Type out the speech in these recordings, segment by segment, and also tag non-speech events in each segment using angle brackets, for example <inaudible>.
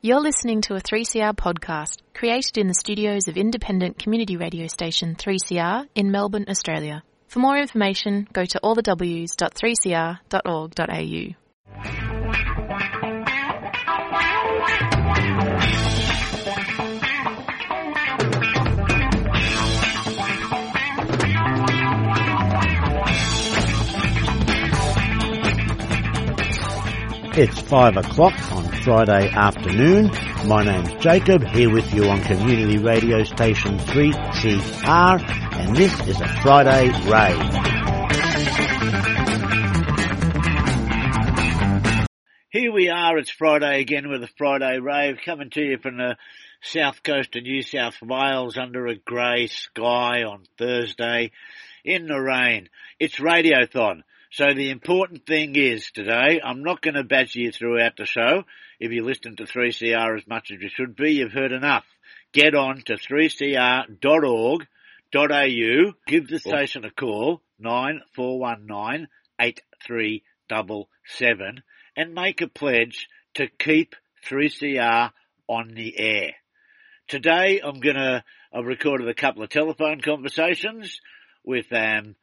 You're listening to a 3CR podcast created in the studios of independent community radio station 3CR in Melbourne, Australia. For more information, go to allthews.3cr.org.au. It's five o'clock on Friday afternoon. My name's Jacob, here with you on community radio station 3CR, and this is a Friday rave. Here we are, it's Friday again with a Friday rave, coming to you from the south coast of New South Wales under a grey sky on Thursday in the rain. It's Radiothon. So the important thing is today, I'm not going to badger you throughout the show. If you listen to 3CR as much as you should be, you've heard enough. Get on to 3cr.org.au, give the station a call, 9419 8377, and make a pledge to keep 3CR on the air. Today I'm gonna, I've recorded a couple of telephone conversations with, um,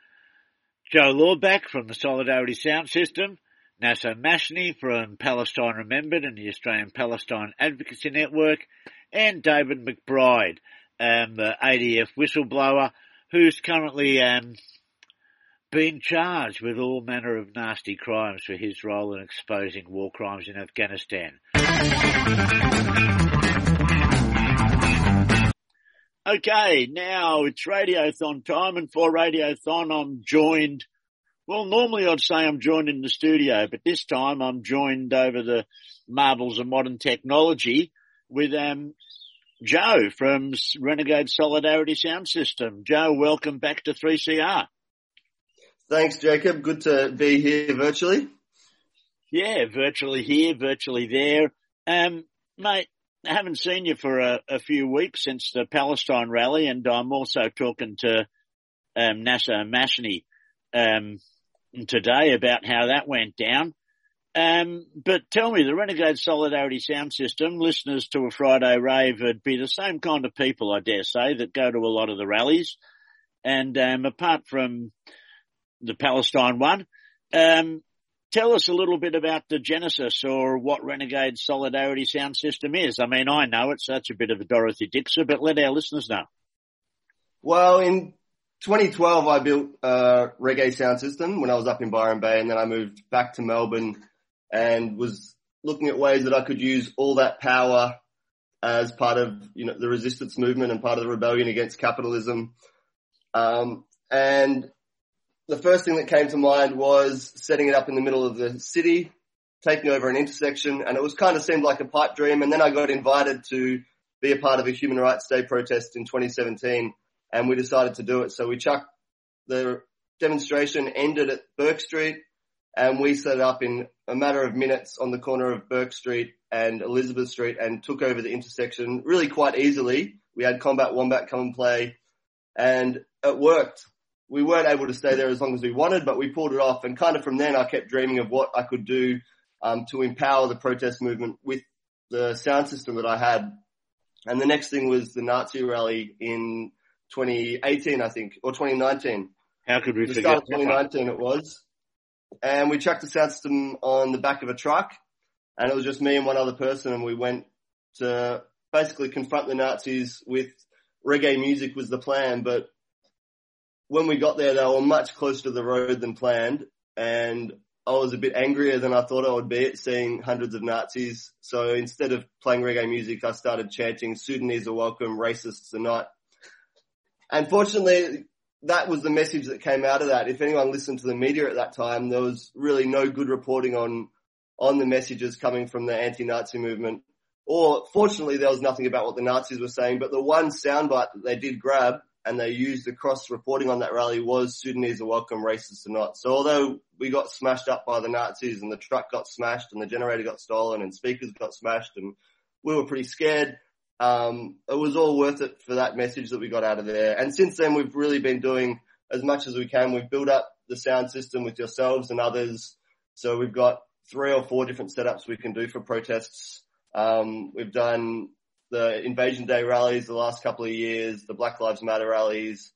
Joe Lorback from the Solidarity Sound System, Nasser Mashni from Palestine Remembered and the Australian Palestine Advocacy Network, and David McBride, um, the ADF whistleblower, who's currently um, been charged with all manner of nasty crimes for his role in exposing war crimes in Afghanistan. Okay, now it's Radiothon time, and for Radiothon, I'm joined. Well, normally I'd say I'm joined in the studio, but this time I'm joined over the marvels of modern technology with um, Joe from Renegade Solidarity Sound System. Joe, welcome back to 3CR. Thanks, Jacob. Good to be here virtually. Yeah, virtually here, virtually there. Um, mate, I haven't seen you for a, a, few weeks since the Palestine rally, and I'm also talking to um, Nasser Mashni um, today about how that went down. Um, but tell me, the Renegade Solidarity Sound System, listeners to a Friday rave would be the same kind of people, I dare say, that go to a lot of the rallies. And um, apart from the Palestine one, um, tell us a little bit about the genesis or what Renegade Solidarity Sound System is. I mean, I know it's such a bit of a Dorothy Dixer, but let our listeners know. Well, in 2012, I built a reggae sound system when I was up in Byron Bay, and then I moved back to Melbourne and was looking at ways that I could use all that power as part of you know the resistance movement and part of the rebellion against capitalism. Um, and the first thing that came to mind was setting it up in the middle of the city, taking over an intersection, and it was kind of seemed like a pipe dream. And then I got invited to be a part of a Human Rights Day protest in 2017, and we decided to do it. So we chucked the demonstration ended at Bourke Street, and we set up in a matter of minutes on the corner of Bourke Street and Elizabeth Street, and took over the intersection really quite easily. We had Combat Wombat come and play, and it worked we weren't able to stay there as long as we wanted, but we pulled it off. And kind of from then, I kept dreaming of what I could do um, to empower the protest movement with the sound system that I had. And the next thing was the Nazi rally in 2018, I think, or 2019. How could we the forget? Start of 2019 it was. And we chucked the sound system on the back of a truck, and it was just me and one other person, and we went to basically confront the Nazis with reggae music was the plan, but when we got there, they were much closer to the road than planned, and I was a bit angrier than I thought I would be at seeing hundreds of Nazis. So instead of playing reggae music, I started chanting Sudanese are welcome, racists are not. Unfortunately, that was the message that came out of that. If anyone listened to the media at that time, there was really no good reporting on, on the messages coming from the anti-Nazi movement. Or fortunately, there was nothing about what the Nazis were saying, but the one soundbite that they did grab and they used the cross reporting on that rally was Sudanese are welcome, racists or not. So although we got smashed up by the Nazis and the truck got smashed and the generator got stolen and speakers got smashed and we were pretty scared, um, it was all worth it for that message that we got out of there. And since then we've really been doing as much as we can. We've built up the sound system with yourselves and others. So we've got three or four different setups we can do for protests. Um, we've done the Invasion Day rallies the last couple of years, the Black Lives Matter rallies,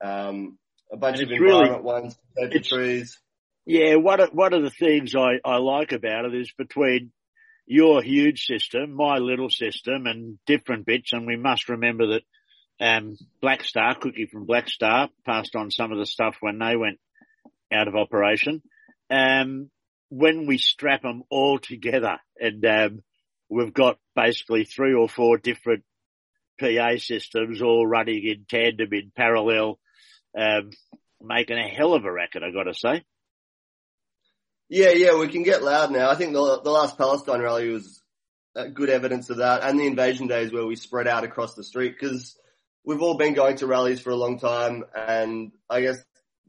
um, a bunch of environment really, ones, the trees. Yeah, one of, one of the things I, I like about it is between your huge system, my little system and different bits. And we must remember that, um, Black Star, Cookie from Black Star passed on some of the stuff when they went out of operation. Um, when we strap them all together and, um, we've got basically three or four different PA systems all running in tandem in parallel, um, making a hell of a racket, I gotta say. Yeah, yeah, we can get loud now. I think the, the last Palestine rally was good evidence of that and the invasion days where we spread out across the street because we've all been going to rallies for a long time and I guess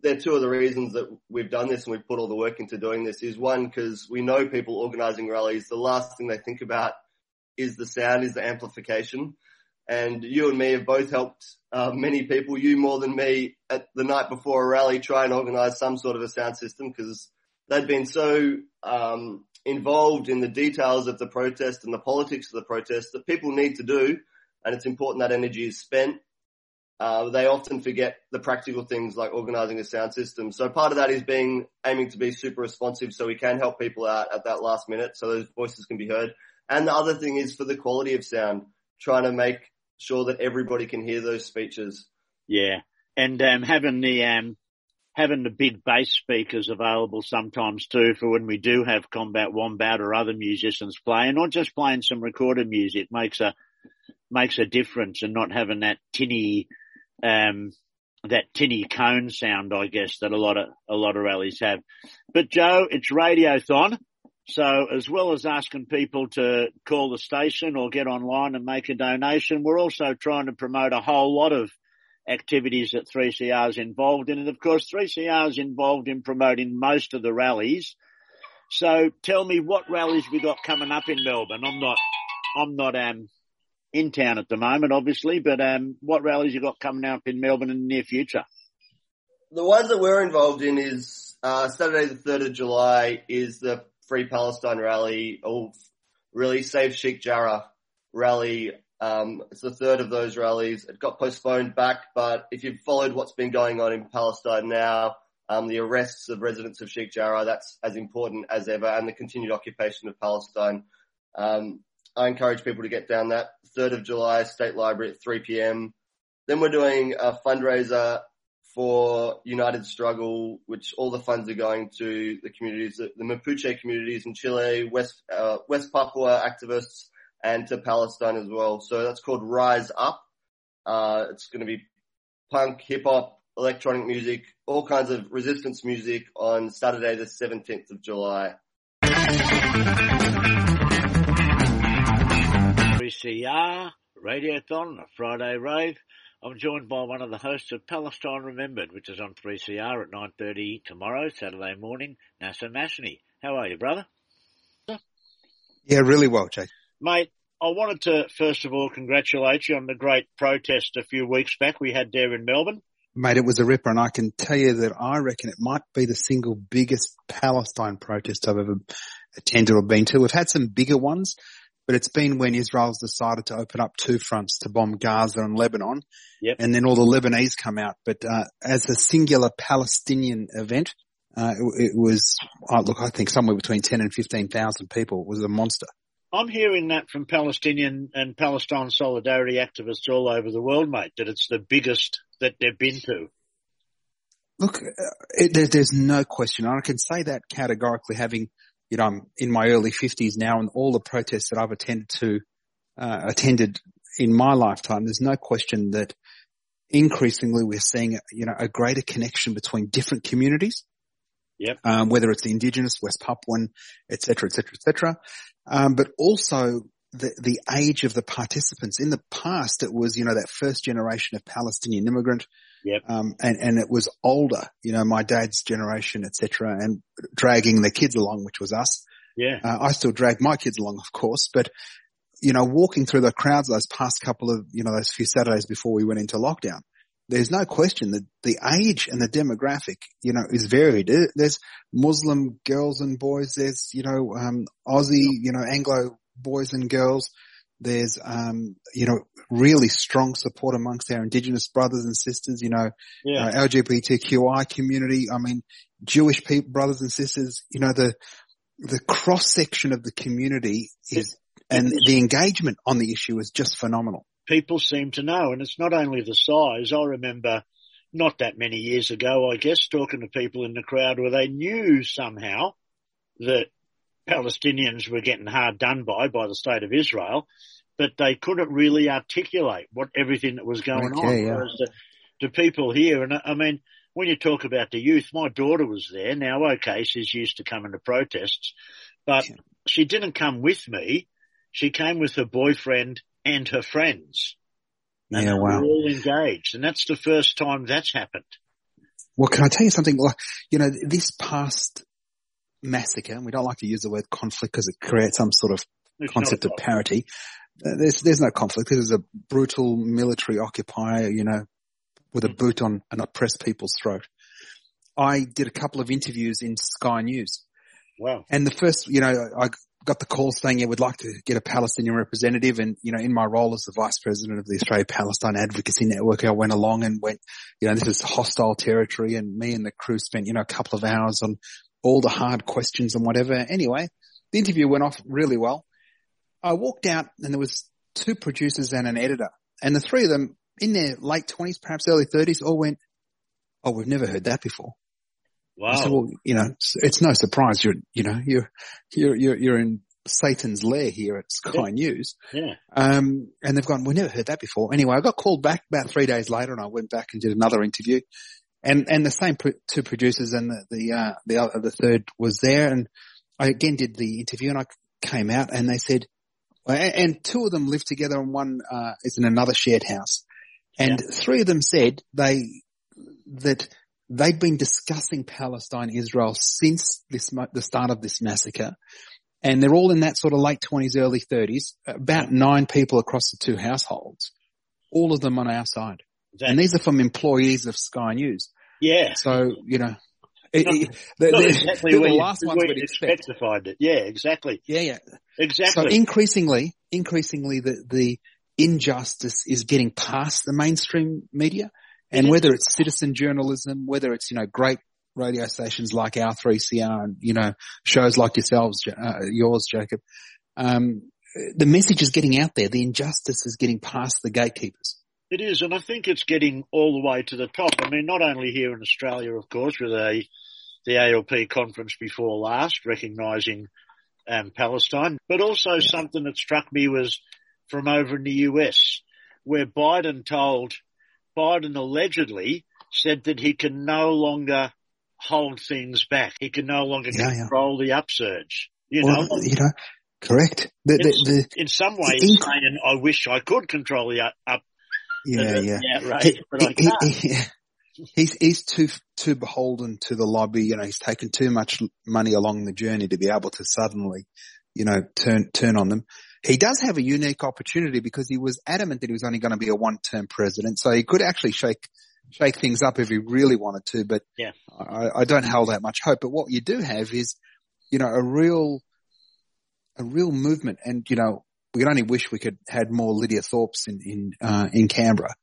they're two of the reasons that we've done this and we've put all the work into doing this is one, because we know people organizing rallies, the last thing they think about is the sound, is the amplification. And you and me have both helped uh, many people, you more than me, at the night before a rally try and organize some sort of a sound system because they'd been so um, involved in the details of the protest and the politics of the protest that people need to do, and it's important that energy is spent. Uh, they often forget the practical things like organizing a sound system. So part of that is being aiming to be super responsive so we can help people out at that last minute so those voices can be heard. And the other thing is for the quality of sound, trying to make sure that everybody can hear those speeches. Yeah. And um, having the um, having the big bass speakers available sometimes too for when we do have Combat Wombat or other musicians playing, or just playing some recorded music makes a makes a difference, and not having that tinny um, that tinny cone sound, I guess, that a lot of a lot of rallies have. But Joe, it's Radiothon. So as well as asking people to call the station or get online and make a donation, we're also trying to promote a whole lot of activities that 3CR is involved in. And of course, 3CR is involved in promoting most of the rallies. So tell me what rallies we got coming up in Melbourne. I'm not, I'm not, um, in town at the moment, obviously, but, um, what rallies you got coming up in Melbourne in the near future? The ones that we're involved in is, uh, Saturday the 3rd of July is the Free Palestine rally, or really Save Sheikh Jarrah rally um, it's the third of those rallies. It got postponed back, but if you've followed what's been going on in Palestine now, um, the arrests of residents of Sheikh Jarrah, that's as important as ever, and the continued occupation of Palestine. Um, I encourage people to get down that 3rd of July, State Library at 3 p.m. Then we're doing a fundraiser for United Struggle, which all the funds are going to the communities, the Mapuche communities in Chile, West, uh, West Papua activists, and to Palestine as well. So that's called Rise Up. Uh, it's going to be punk, hip hop, electronic music, all kinds of resistance music on Saturday the 17th of July. 3CR, Radiothon, a Friday rave. I'm joined by one of the hosts of Palestine Remembered, which is on 3CR at 9.30 tomorrow, Saturday morning, Nasser Mashni. How are you, brother? Yeah, really well, Jake. Mate, I wanted to first of all congratulate you on the great protest a few weeks back we had there in Melbourne. Mate, it was a ripper and I can tell you that I reckon it might be the single biggest Palestine protest I've ever attended or been to. We've had some bigger ones, but it's been when Israel's decided to open up two fronts to bomb Gaza and Lebanon. Yep. And then all the Lebanese come out. But, uh, as a singular Palestinian event, uh, it, it, was, oh, look, I think somewhere between 10 and 15,000 people. It was a monster. I'm hearing that from Palestinian and Palestine solidarity activists all over the world, mate, that it's the biggest that they've been to. Look, uh, it, there, there's no question. I can say that categorically having, you know, I'm in my early fifties now and all the protests that I've attended to, uh, attended in my lifetime, there's no question that increasingly we're seeing, you know, a greater connection between different communities. Yep. Um, whether it's the indigenous, West Papuan, et cetera, et cetera, et cetera. Um, but also the, the age of the participants. In the past, it was, you know, that first generation of Palestinian immigrant. Yep. Um, and, and it was older, you know, my dad's generation, et cetera, and dragging the kids along, which was us. Yeah. Uh, I still drag my kids along, of course, but, you know, walking through the crowds those past couple of, you know, those few Saturdays before we went into lockdown, there's no question that the age and the demographic, you know, is varied. There's Muslim girls and boys. There's, you know, um, Aussie, you know, Anglo boys and girls. There's, um, you know, really strong support amongst our indigenous brothers and sisters, you know, Yeah. uh, LGBTQI community. I mean, Jewish people, brothers and sisters, you know, the, the cross section of the community is, and the engagement on the issue is just phenomenal. people seem to know. And it's not only the size. I remember not that many years ago, I guess, talking to people in the crowd where they knew somehow that Palestinians were getting hard done by by the state of Israel, but they couldn't really articulate what everything that was going Okay, on. yeah. Whereas the, the people here, and I mean, when you talk about the youth, my daughter was there. Now, okay, she's used to coming to protests, but she didn't come with me. She came with her boyfriend and her friends. And Yeah, they wow. were all engaged. And that's the first time that's happened. Well, can I tell you something? Like, you know, this past massacre, and we don't like to use the word conflict because it creates some sort of It's concept of parity. Uh, there's, there's no conflict. This is a brutal military occupier, you know, with a boot on an oppressed people's throat. I did a couple of interviews in Sky News Wow. and the first, you know, I got the call saying, yeah, we'd like to get a Palestinian representative. And, you know, in my role as the vice president of the Australia Palestine Advocacy Network, I went along and went, you know, this is hostile territory. And me and the crew spent, you know, a couple of hours on all the hard questions and whatever. Anyway, the interview went off really well. I walked out and there was two producers and an editor and the three of them in their late twenties, perhaps early thirties all went, Oh, we've never heard that before. I said, Wow. well, you know, it's, it's no surprise you're, you know, you're, you're, you're, you're in Satan's lair here at Sky Yeah. News. Yeah. Um, and they've gone, we never heard that before. Anyway, I got called back about three days later and I went back and did another interview and, and the same pro- two producers and the, the, uh, the other, the third was there and I again did the interview and I came out and they said, and, and two of them live together and one, uh, is in another shared house. And three of them said they, that they'd been discussing Palestine, Israel since this, the start of this massacre. And they're all in that sort of late twenties, early thirties, about nine people across the two households, all of them on our side. That- And these are from employees of Sky News. Yeah. So, you know, it, Not- it, the, Not the- exactly the you, last ones where we'd expect. find it. Yeah, exactly. Yeah, yeah. Exactly. So increasingly, increasingly the, the injustice is getting past the mainstream media and whether it's citizen journalism, whether it's, you know, great radio stations like our 3CR and, you know, shows like yourselves, uh, yours, Jacob, um, the message is getting out there. The injustice is getting past the gatekeepers. It is, and I think it's getting all the way to the top. I mean, not only here in Australia, of course, with a, the ALP conference before last, recognising um, Palestine, but also something that struck me was from over in the US, where Biden told, Biden allegedly said that he can no longer hold things back. He can no longer Yeah, yeah. control the upsurge. You Well, know, you know, correct. The, the, the, in some ways saying, I wish I could control the up, up yeah, yeah. right. outrage, but He- can't. he- he- <laughs> he's he's too too beholden to the lobby. You know, he's taken too much money along the journey to be able to suddenly, you know, turn turn on them. He does have a unique opportunity because he was adamant that he was only going to be a one term president, so he could actually shake shake things up if he really wanted to. But Yeah. I, I don't hold that much hope. But what you do have is, you know, a real a real movement, and you know. We could only wish we could had more Lydia Thorpes in in uh, in Canberra,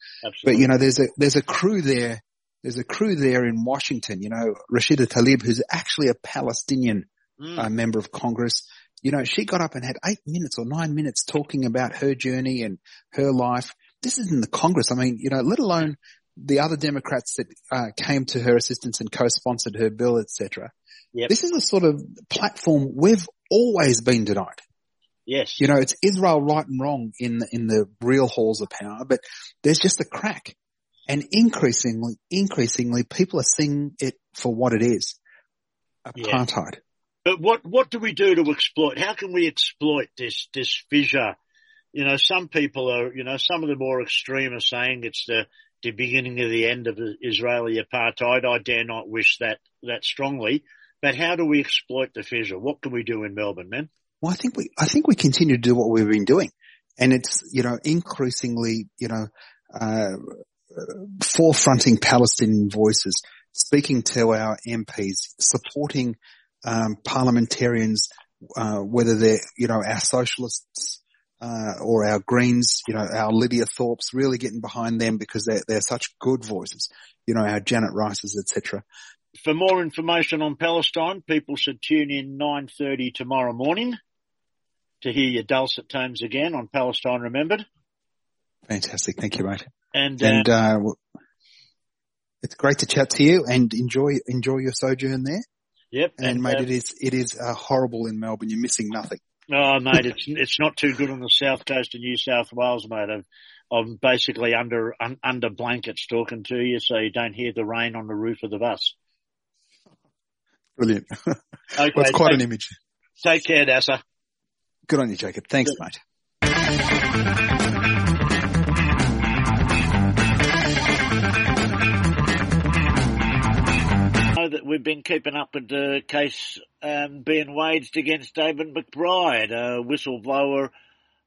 but you know, there's a there's a crew there. There's a crew there in Washington. You know, Rashida Tlaib, who's actually a Palestinian Mm. uh, member of Congress. You know, she got up and had eight minutes or nine minutes talking about her journey and her life. This is in the Congress. I mean, you know, let alone the other Democrats that uh, came to her assistance and co-sponsored her bill, etc. Yep. This is a sort of platform we've always been denied. Yes. You know, it's Israel right and wrong in the, in the real halls of power, but there's just a crack. And increasingly, increasingly, people are seeing it for what it is. Yeah. Apartheid. But what what do we do to exploit? How can we exploit this this fissure? You know, some people are, you know, some of the more extreme are saying it's the the beginning of the end of Israeli apartheid. I dare not wish that that strongly. But how do we exploit the fissure? What can we do in Melbourne, man? Well, I think we, I think we continue to do what we've been doing. And it's, you know, increasingly, you know, uh, forefronting Palestinian voices, speaking to our MPs, supporting, um, parliamentarians uh, whether they're, you know, our socialists, uh, or our Greens, you know, our Lydia Thorpes really getting behind them because they're, they're such good voices, you know, our Janet Rices, etc. For more information on Palestine, people should tune in 9.30 tomorrow morning to hear your dulcet tones again on Palestine Remembered. Fantastic. Thank you, mate. And, uh, And, uh, it's great to chat to you and enjoy, enjoy your sojourn there. yep. And, mate, uh, it is, it is, uh, horrible in Melbourne. You're missing nothing. Oh, mate, it's <laughs> it's not too good on the south coast of New South Wales, mate. I've, I'm basically under un, under blankets talking to you, so you don't hear the rain on the roof of the bus. Brilliant. <laughs> Okay, Well, it's quite take, an image. take care, Dassa. Good on you, Jacob. Thanks, mate. know that we've been keeping up with the case um, being waged against David McBride, a whistleblower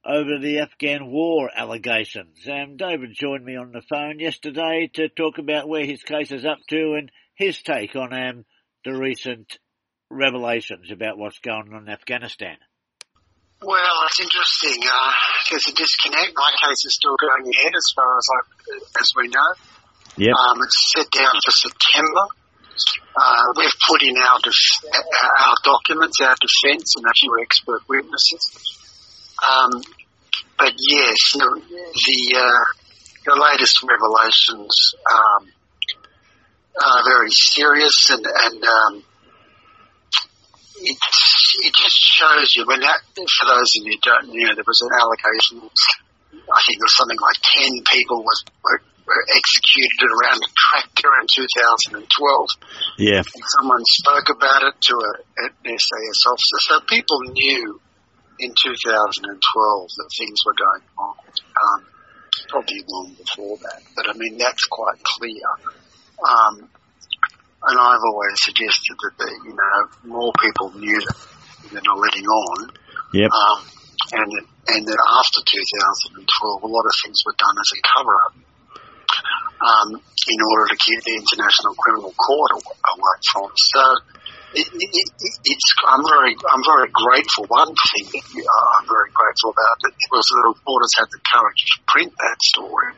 over the Afghan war allegations. Um, David joined me on the phone yesterday to talk about where his case is up to and his take on um, the recent revelations about what's going on in Afghanistan. Well, it's interesting. Uh, there's a disconnect. My case is still going ahead as far as I, as we know. Yep. Um, it's set down for September. Uh, we've put in our def- our documents, our defence, and a few expert witnesses. Um, but yes, the the, uh, the latest revelations um, are very serious, and and um, it it just shows you when that. For those of you who don't know, there was an allegation. I think it was something like ten people was were, were executed around a tractor in 2012 Yeah. and someone spoke about it to a, an SAS officer. So people knew in 2012 that things were going on. Um, probably long before that, but I mean that's quite clear. Um, and I've always suggested that the, you know more people knew that than are letting on. Yep. Um, and that, and that after 2012, a lot of things were done as a cover up um, in order to keep the International Criminal Court aw- away from. So it, it, it, it's I'm very I'm very grateful. One thing that you- uh, I'm very grateful about that was that the reporters had the courage to print that story.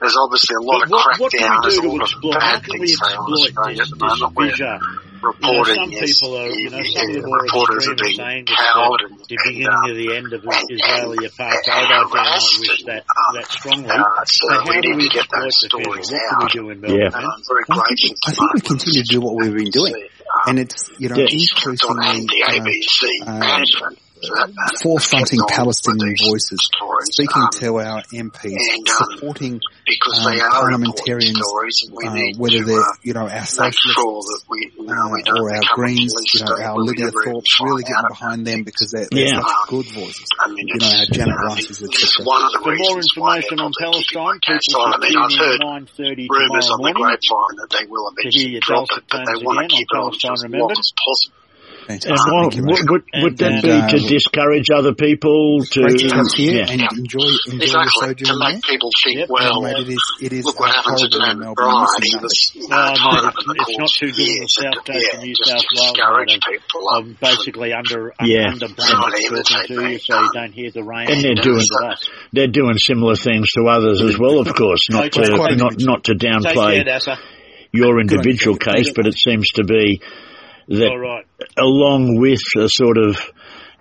There's obviously a lot But of what, what can crackdown. we There's do a to lot of exploit? How bad can we things going on in exploit Australia this, at the this moment where fissure? You know, reporting some is, people are, you know, some of the yeah, more reporters are extreme being saying it's cowed the, and, the and, beginning uh, of the end of and- Israeli and- apartheid. and I do not harassed wish that um, that strongly. uh, so But how do we get exploit those the fissure? stories What can we do in Melbourne? And I'm very I think. I think we continue to do what we've been doing. Um, And it's, you know, Yes. increasingly, and the ABC uh, management. for that forefronting kept on with Palestinian voices, speaking um, to our MPs, um, supporting um, parliamentarians, important stories, and we uh, whether they're, uh, you know, our socialists, sure that we, you know, we uh, or our Greens, you know, our where we Lydia never Thorpes, really out getting behind them because they're, they're Yeah. such good voices. I mean, You know, our Janet I think Rices, is etc. one of the For more information on probably keeping my Palestine, case people on. Should tune in at 9.30 tomorrow on the morning that they will to hear eventually your dulcet but they tones want to again keep on it on Palestine Remembered. As. And Fantastic. what, Thank would, mate. would, would And, that uh, be to well- discourage other people to, Great to chat to yeah. and enjoy, enjoy Exactly. your To sojourn there. make people think, Yep. well, and it is, it is look what uh, happened to horrible in David Bryan. missing He nothing. was, you No, know, mate, tied up it's, the it's not too good in the south And, coast yeah, of New South Wales, discourage people. I'm, basically under, un- Yeah. under Not talking to you so you don't hear the rain. And they're doing- roof of us. They're doing similar things to others as well, of course. Not to not not to downplay your Good on you, individual case, but it seems to be that All right. along with a sort of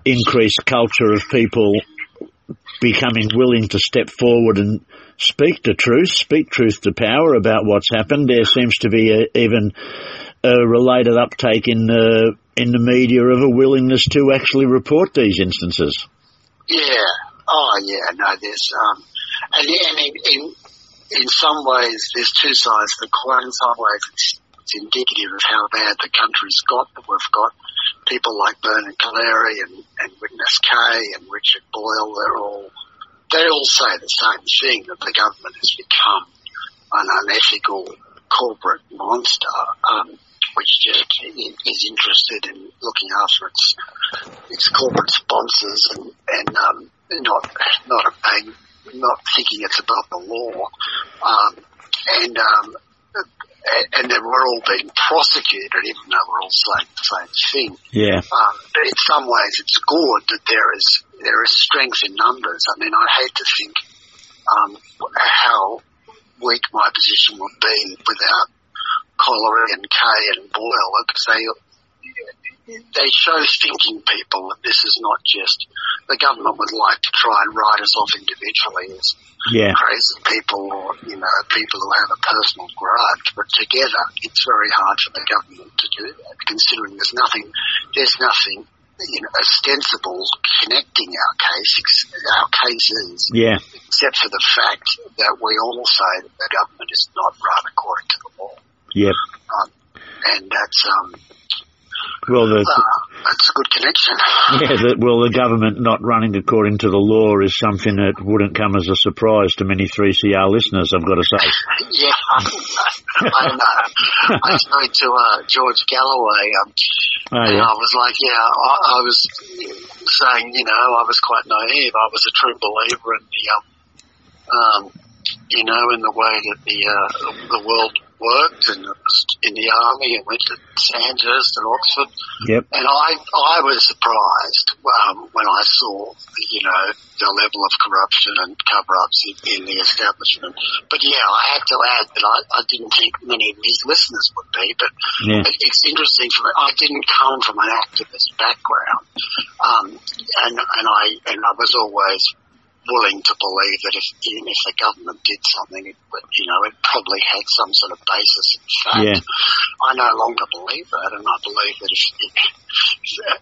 increased culture of people becoming willing to step forward and speak the truth, speak truth to power about what's happened, there seems to be a, even a related uptake in the in the media of a willingness to actually report these instances. Yeah. Oh, yeah. No, there's um, and, and in, in in some ways there's two sides to the coin. In some ways, it's, it's indicative of how bad the country's got. That we've got people like Bernard Collaery and, and Witness K and Richard Boyle. They're all they all say the same thing that the government has become an unethical corporate monster. Um, which just is interested in looking after its its corporate sponsors and and um, not not obeying, not thinking it's above the law. Um, and um, and then we're all being prosecuted, even though we're all saying the same thing. Yeah. Um, but in some ways, it's good that there is there is strength in numbers. I mean, I hate to think um, how weak my position would be without Collaery and K and Boyle, because they they show thinking people that this is not just the government would like to try and write us off individually as Yeah. crazy people or you know people who have a personal grudge, but together it's very hard for the government to do that, considering there's nothing there's nothing you know ostensible connecting our case our cases Yeah. except for the fact that we all say that the government is not run according to the law, Yep. and that's um Well, the, uh, that's a good connection. yeah, well, the government not running according to the law is something that wouldn't come as a surprise to many 3CR listeners, I've got to say. <laughs> Yeah, I know. I spoke to uh, George Galloway, um, Oh, and yeah. I was like, yeah, I, I was saying, you know, I was quite naive. I was a true believer in the, um, um, you know, in the way that the uh, the world worked, and it was in the army, and went to Sandhurst and Oxford. Yep. And I, I was surprised um, when I saw, you know, the level of corruption and cover-ups in, in the establishment. But yeah, I have to add that I, I didn't think many of his listeners would be. But Yeah. it's interesting for me. I didn't come from an activist background, um, and and I and I was always willing to believe that if even if the government did something, it, you know, it probably had some sort of basis in fact. Yeah. I no longer believe that, and I believe that if,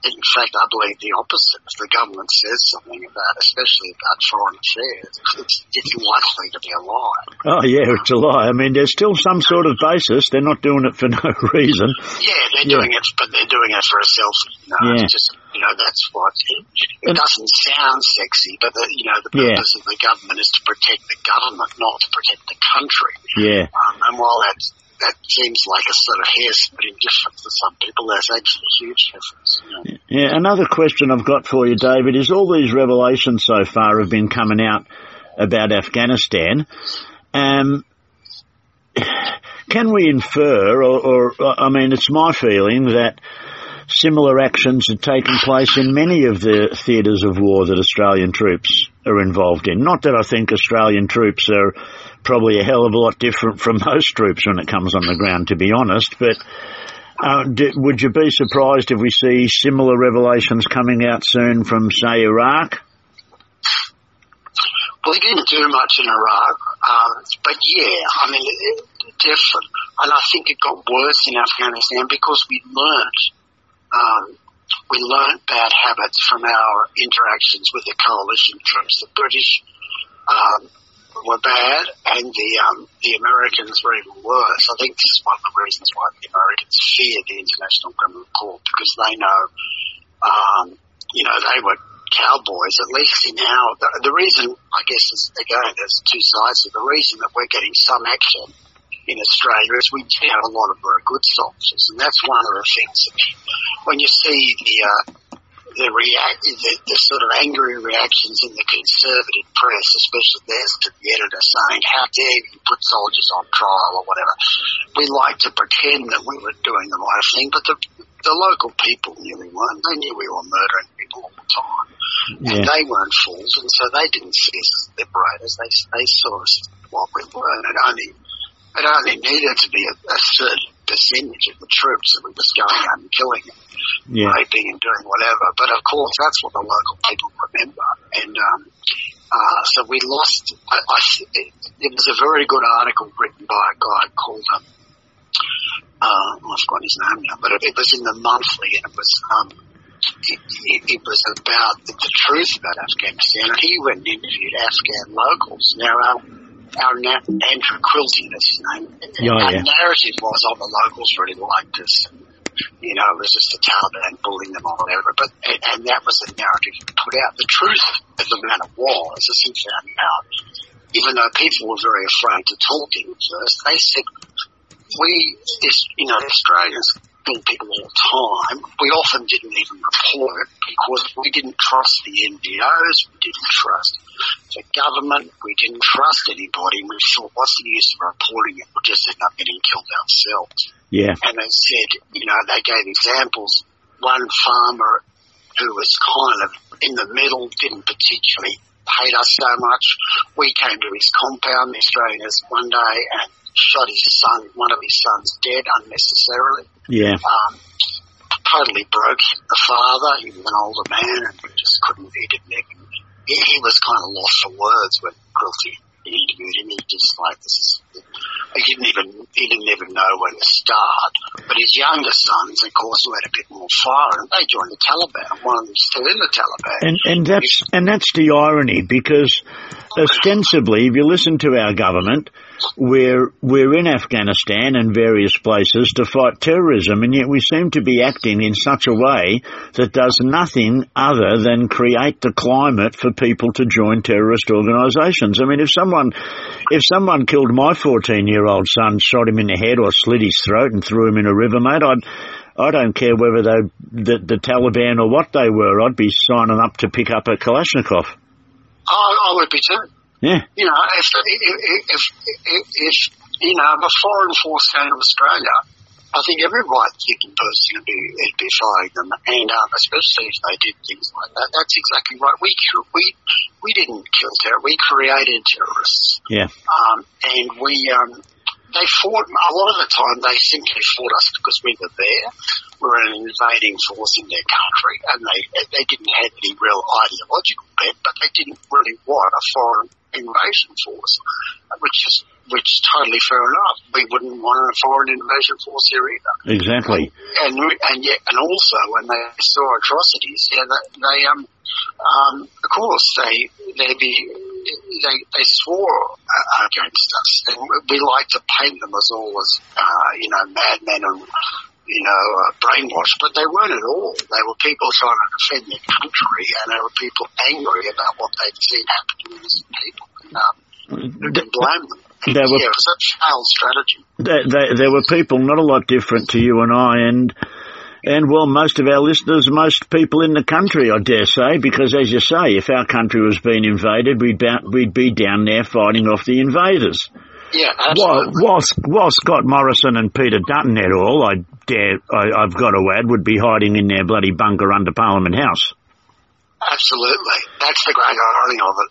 in fact, I believe the opposite. If the government says something about, especially about foreign affairs, it's, it's likely to be a lie. Oh, yeah, it's a lie. I mean, there's still some sort of basis. They're not doing it for no <laughs> reason. Yeah, they're Yeah. doing it, but they're doing it for a selfie. Know, Yeah. it's just, you know, that's what it, it doesn't sound sexy, but the, you know, the Yeah. purpose of the government is to protect the government, not to protect the country. Yeah. Um, and while that that seems like a sort of hair splitting difference to some people, there's actually a huge difference. You know? Yeah, another question I've got for you, David, is all these revelations so far have been coming out about Afghanistan. Um, <sighs> can we infer, or, or I mean, it's my feeling that similar actions had taken place in many of the theatres of war that Australian troops are involved in. Not that I think Australian troops are probably a hell of a lot different from <laughs> most troops when it comes on the ground, to be honest, but uh, would you be surprised if we see similar revelations coming out soon from, say, Iraq? Well, didn't do much in Iraq, um, but yeah, I mean, it, it, different. And I think it got worse in Afghanistan because we learned, um, we learned bad habits from our interactions with the coalition troops. The British um, were bad, and the um, the Americans were even worse. I think this is one of the reasons why the Americans fear the International Criminal Court because they know, um, you know, they were cowboys, at least in our, the, the reason, I guess, is, again, there's two sides to the reason that we're getting some action in Australia is we do have a lot of very good soldiers, and that's one of the things that when you see the, uh, the react, the, the sort of angry reactions in the conservative press, especially theirs to the editor saying, how dare you put soldiers on trial or whatever. We like to pretend that we were doing the right thing, but the, the local people knew we weren't. They knew we were murdering people all the time. And they weren't fools, and so they didn't see us as liberators. They, they saw us as what we were, and it only, it only needed to be a, a certain percentage of the troops that we were just going out and killing them Yeah. raping and doing whatever. But of course, that's what the local people remember. And um, uh, so we lost. I, I, it, it was a very good article written by a guy called. Um, uh, I've forgotten his name now, but it, it was in the monthly, and it was. Um, it, it, it was about the, the truth about Afghanistan, and he went and interviewed Afghan locals. Now, our, our na- Andrew Quilty, that's his name. Our oh, yeah. narrative was, oh, the locals really liked us you know, it was just the Taliban bullying them or whatever. But and, and that was the narrative put out. The truth of the matter was, as he found out, even though people were very afraid to talk to him first, they said we, this, you know, Australians kill people all the time. We often didn't even report it because we didn't trust the NGOs, we didn't trust the government, we didn't trust anybody. We thought, what's the use of reporting it? We'll just end up getting killed ourselves. Yeah. And they said, you know, they gave examples. One farmer who was kind of in the middle, didn't particularly hate us so much. We came to his compound, the Australians, one day and shot his son, one of his sons dead unnecessarily. Yeah. Um, totally broke the father. He was an older man and just couldn't, he didn't even, he, he was kind of lost for words when Quilty interviewed him. He just like, this is, he didn't even, he didn't even know where to start. But his younger sons, of course, who had a bit more fire, and they joined the Taliban. One of them's still in the Taliban. And and that's and that's the irony because ostensibly, if you listen to our government, we're we're in Afghanistan and various places to fight terrorism, and yet we seem to be acting in such a way that does nothing other than create the climate for people to join terrorist organisations. I mean, if someone if someone killed my fourteen year old son, shot him in the head or slit his throat and threw him in a river, mate, I'd I don't care whether they the, the Taliban or what they were. I'd be signing up to pick up a Kalashnikov. I, I would be too. Yeah, You know, if, if, if, if, you know, if a foreign force came to Australia, I think every right-thinking person would be, would be fighting them, and um, especially if they did things like that. That's exactly right. We we we didn't kill terror. We created terrorists, yeah, um, and we um, they fought a lot of the time. They simply fought us because we were there. We were an invading force in their country, and they they didn't have any real ideological bent, but they didn't really want a foreign invasion force, which is which is totally fair enough. We wouldn't want a foreign invasion force here either. exactly. And and yet, and also when they saw atrocities, yeah, they, they um um of course they they be they they swore uh, against us, and we like to paint them as all as uh, you know madmen and you know uh, brainwashed, but they weren't at all. They were people trying to defend their country, and they were people angry about what they'd seen happen to innocent people. And, um, who can blame them? There were- yeah, it was a failed strategy. There, there, there were people not a lot different to you and I, and and well, most of our listeners, most people in the country, I dare say, because as you say, if our country was being invaded, we'd ba- we'd be down there fighting off the invaders. Yeah, While, absolutely. while, while Scott Morrison and Peter Dutton et al., I dare, I, I've got to add, would be hiding in their bloody bunker under Parliament House. Absolutely. That's the great irony of it.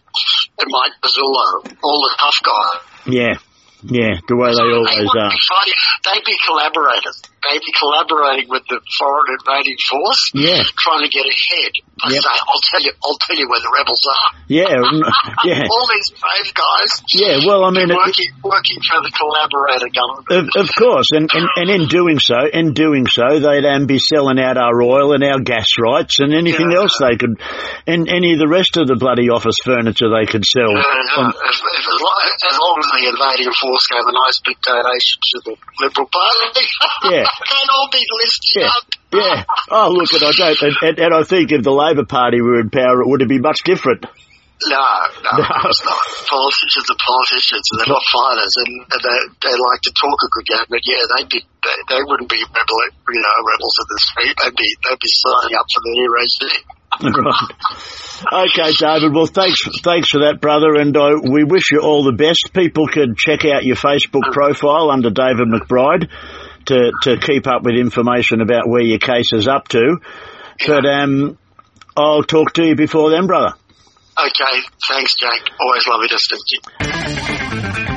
And Mike Pezzullo, all the tough guys. Yeah, yeah, the way they They always would are. fighting, they'd be collaborators. They'd collaborating with the foreign invading force, Yeah, trying to get ahead. I Yep. say, I'll tell you, I'll tell you where the rebels are. yeah, <laughs> yeah, All these brave guys yeah. Well, I mean, it, working, working for the collaborator government. Of, of course, and, and, and in doing so, in doing so, they'd um, be selling out our oil and our gas rights and anything Yeah. else they could, and any of the rest of the bloody office furniture they could sell. Uh, uh, Um, if, if, as, long, as long as the invading force gave a nice big donation to the Liberal Party, Yeah. <laughs> all be listed yeah, up. yeah. Oh, look, and I don't, and, and, and I think if the Labor Party were in power, it would have been much different. No, no, No. it's not. Politicians are politicians, and they're not fighters, and, and they they like to talk a good game. But yeah, they'd be they, they wouldn't be rebel, you know, rebels in the street. They'd be they'd be signing up for the new regime. right. Okay, David. Well, thanks, thanks for that, brother, and uh, we wish you all the best. People can check out your Facebook profile under David McBride to to keep up with information about where your case is up to. But um, I'll talk to you before then, brother. Okay, thanks, Jake. Always lovely to speak to you.